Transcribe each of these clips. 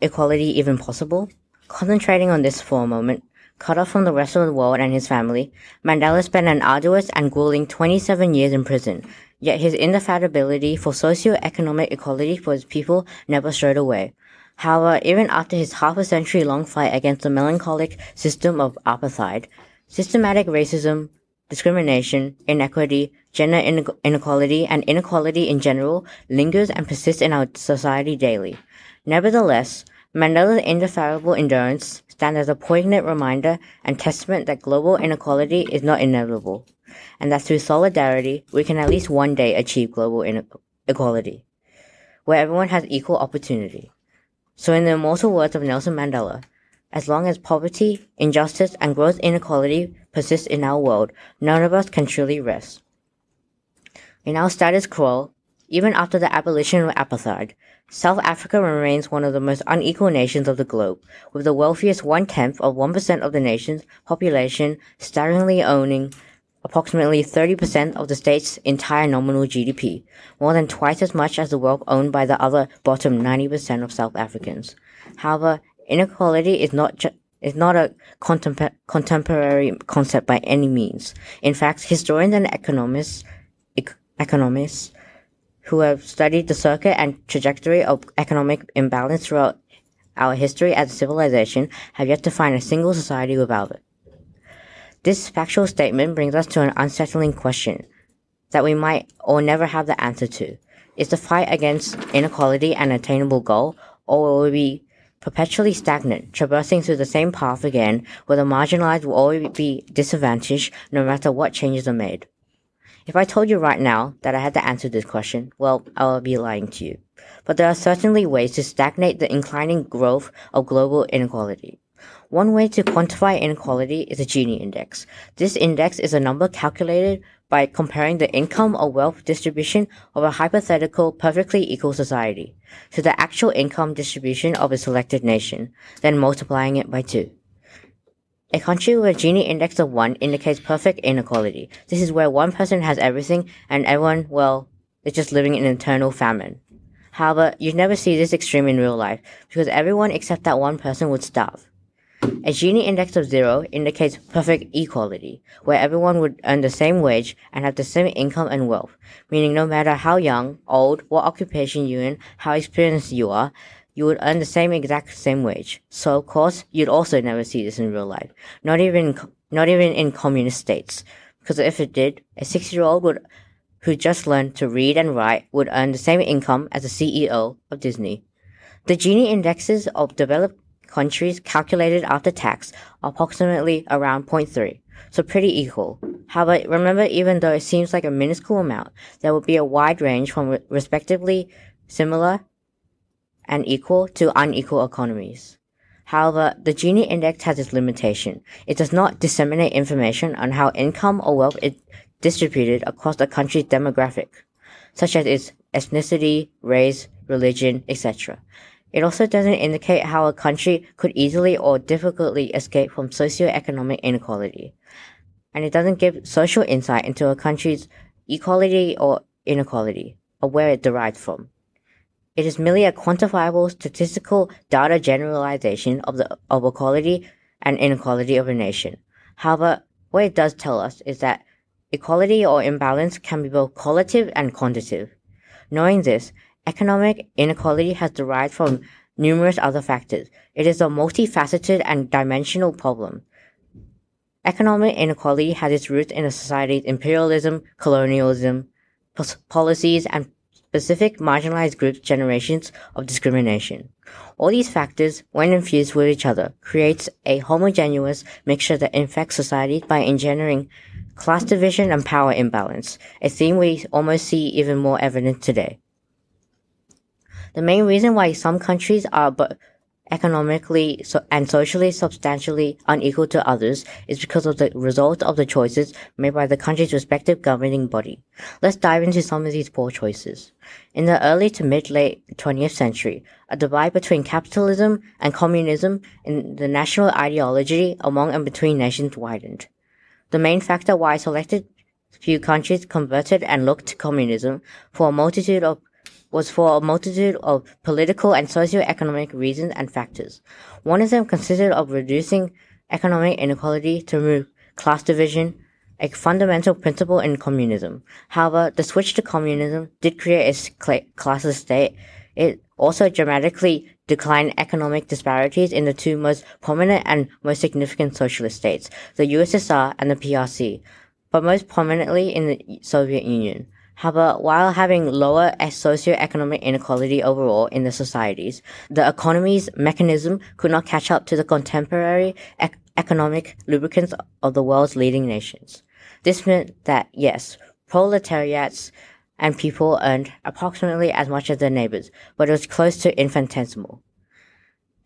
equality even possible? Concentrating on this for a moment, cut off from the rest of the world and his family, Mandela spent an arduous and grueling 27 years in prison, yet his indefatigability for socio-economic equality for his people never strayed away. However, even after his half a century long fight against the melancholic system of apartheid, systematic racism, discrimination, inequity, gender inequality, and inequality in general lingers and persists in our society daily. Nevertheless, Mandela's indefatigable endurance stands as a poignant reminder and testament that global inequality is not inevitable, and that through solidarity, we can at least one day achieve global inequality, where everyone has equal opportunity. So in the immortal words of Nelson Mandela, as long as poverty, injustice, and gross inequality persist in our world, none of us can truly rest. In our status quo, even after the abolition of apartheid, South Africa remains one of the most unequal nations of the globe, with the wealthiest one-tenth of 1% of the nation's population staggeringly owning approximately 30% of the state's entire nominal GDP, more than twice as much as the wealth owned by the other bottom 90% of South Africans. However, inequality is not is not a contempor- contemporary concept by any means. In fact, historians and economists, ec- economists who have studied the circuit and trajectory of economic imbalance throughout our history as a civilization have yet to find a single society without it. This factual statement brings us to an unsettling question that we might or never have the answer to. Is the fight against inequality an attainable goal, or will we be perpetually stagnant, traversing through the same path again, where the marginalized will always be disadvantaged no matter what changes are made? If I told you right now that I had to answer this question, well, I would be lying to you. But there are certainly ways to stagnate the inclining growth of global inequality. One way to quantify inequality is the Gini index. This index is a number calculated by comparing the income or wealth distribution of a hypothetical perfectly equal society to the actual income distribution of a selected nation, then multiplying it by two. A country with a Gini index of 1 indicates perfect inequality. This is where one person has everything and everyone, well, is just living in eternal famine. However, you never see this extreme in real life because everyone except that one person would starve. A Gini index of zero indicates perfect equality, where everyone would earn the same wage and have the same income and wealth, meaning no matter how young, old, what occupation you're in, how experienced you are, you would earn the same exact same wage. So of course, you'd also never see this in real life. Not even, not even in communist states. Because if it did, a six year old would, who just learned to read and write would earn the same income as the CEO of Disney. The Gini indexes of developed countries calculated after tax are approximately around 0.3, so pretty equal. However, remember even though it seems like a minuscule amount, there will be a wide range from respectively similar and equal to unequal economies. However, the Gini index has its limitation. It does not disseminate information on how income or wealth is distributed across a country's demographic, such as its ethnicity, race, religion, etc. It also doesn't indicate how a country could easily or difficultly escape from socio-economic inequality. And it doesn't give social insight into a country's equality or inequality, or where it derived from. It is merely a quantifiable statistical data generalization of the of equality and inequality of a nation. However, what it does tell us is that equality or imbalance can be both qualitative and quantitative. Knowing this, Economic inequality has derived from numerous other factors. It is a multifaceted and dimensional problem. Economic inequality has its roots in a society's imperialism, colonialism, policies, and specific marginalized groups' generations of discrimination. All these factors, when infused with each other, creates a homogeneous mixture that infects society by engendering class division and power imbalance, a theme we almost see even more evident today. The main reason why some countries are but economically so, and socially substantially unequal to others is because of the result of the choices made by the country's respective governing body. Let's dive into some of these poor choices. In the early to mid-late 20th century, a divide between capitalism and communism in the national ideology among and between nations widened. The main factor why selected few countries converted and looked to communism for a multitude of was for a multitude of political and socio-economic reasons and factors. One of them consisted of reducing economic inequality to remove class division, a fundamental principle in communism. However, the switch to communism did create a classless state. It also dramatically declined economic disparities in the two most prominent and most significant socialist states, the USSR and the PRC, but most prominently in the Soviet Union. However, while having lower socio-economic inequality overall in the societies, the economy's mechanism could not catch up to the contemporary ec- economic lubricants of the world's leading nations. This meant that, yes, proletariats and people earned approximately as much as their neighbors, but it was close to infinitesimal.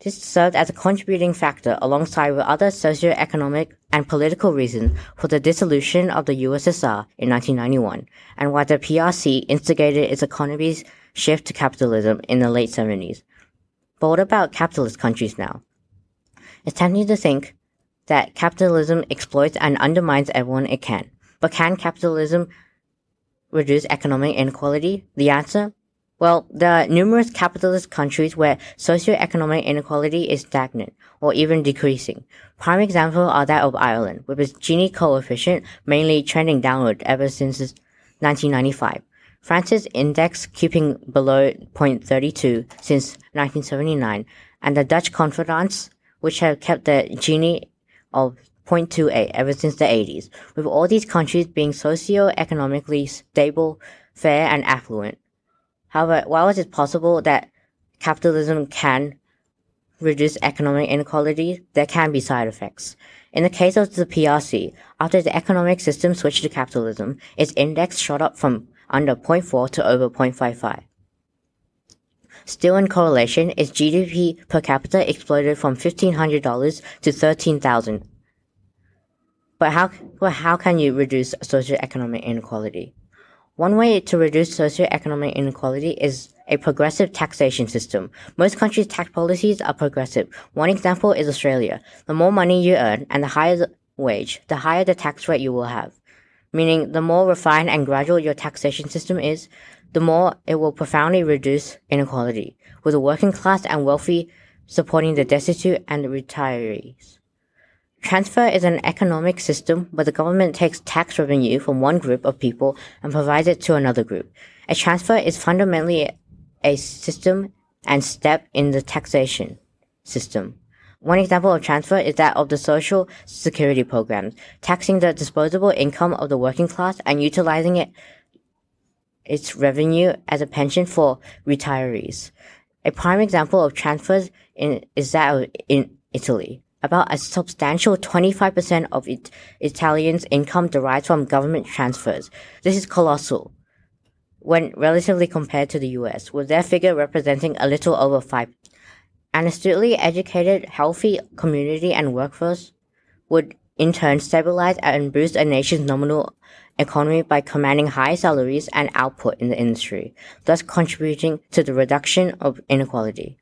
This served as a contributing factor alongside with other socio-economic and political reasons for the dissolution of the USSR in 1991 and why the PRC instigated its economy's shift to capitalism in the late 70s. But what about capitalist countries now? It's tempting to think that capitalism exploits and undermines everyone it can. But can capitalism reduce economic inequality? The answer? Well, there are numerous capitalist countries where socio-economic inequality is stagnant or even decreasing. Prime example are that of Ireland, with its Gini coefficient mainly trending downward ever since 1995. France's index keeping below 0.32 since 1979, and the Dutch Confederates, which have kept the Gini of 0.28 ever since the 80s, with all these countries being socio-economically stable, fair, and affluent. However, while it is possible that capitalism can reduce economic inequality, there can be side effects. In the case of the PRC, after the economic system switched to capitalism, its index shot up from under 0.4 to over 0.55. Still in correlation, its GDP per capita exploded from $1,500 to 13000 But how, well, how can you reduce socioeconomic inequality? One way to reduce socioeconomic inequality is a progressive taxation system. Most countries' tax policies are progressive. One example is Australia. The more money you earn and the higher the wage, the higher the tax rate you will have. Meaning, the more refined and gradual your taxation system is, the more it will profoundly reduce inequality, with the working class and wealthy supporting the destitute and the retirees. Transfer is an economic system where the government takes tax revenue from one group of people and provides it to another group. A transfer is fundamentally a system and step in the taxation system. One example of transfer is that of the social security programs, taxing the disposable income of the working class and utilizing it its revenue as a pension for retirees. A prime example of transfers in, is that in Italy. About a substantial 25% of it, Italians' income derives from government transfers. This is colossal when relatively compared to the US, with their figure representing a little over 5. An astutely educated, healthy community and workforce would in turn stabilize and boost a nation's nominal economy by commanding high salaries and output in the industry, thus contributing to the reduction of inequality.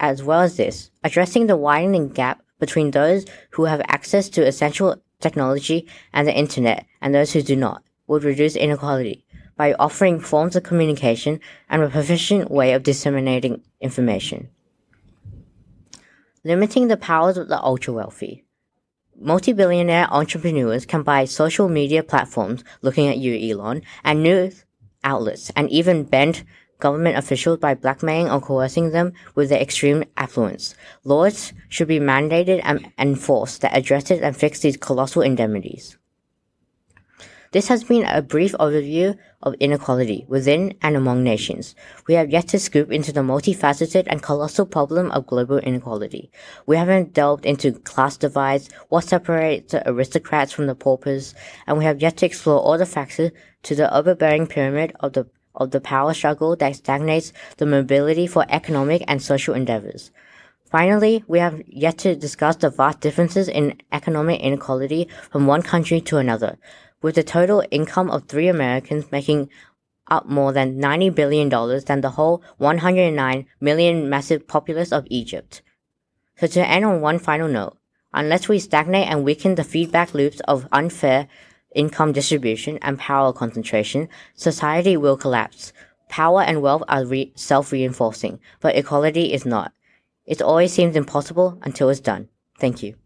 As well as this, addressing the widening gap between those who have access to essential technology and the internet and those who do not would reduce inequality by offering forms of communication and a proficient way of disseminating information. Limiting the powers of the ultra wealthy. Multi-billionaire entrepreneurs can buy social media platforms, looking at you, Elon, and news outlets, and even bend government officials by blackmailing or coercing them with their extreme affluence. Laws should be mandated and enforced that addresses and fix these colossal indemnities. This has been a brief overview of inequality within and among nations. We have yet to scoop into the multifaceted and colossal problem of global inequality. We haven't delved into class divides, what separates the aristocrats from the paupers, and we have yet to explore all the factors to the overbearing pyramid of the of the power struggle that stagnates the mobility for economic and social endeavors. Finally, we have yet to discuss the vast differences in economic inequality from one country to another with the total income of three Americans making up more than $90 billion than the whole 109 million massive populace of Egypt. So to end on one final note, unless we stagnate and weaken the feedback loops of unfair income distribution and power concentration, society will collapse. Power and wealth are re- self reinforcing, but equality is not. It always seems impossible until it's done. Thank you.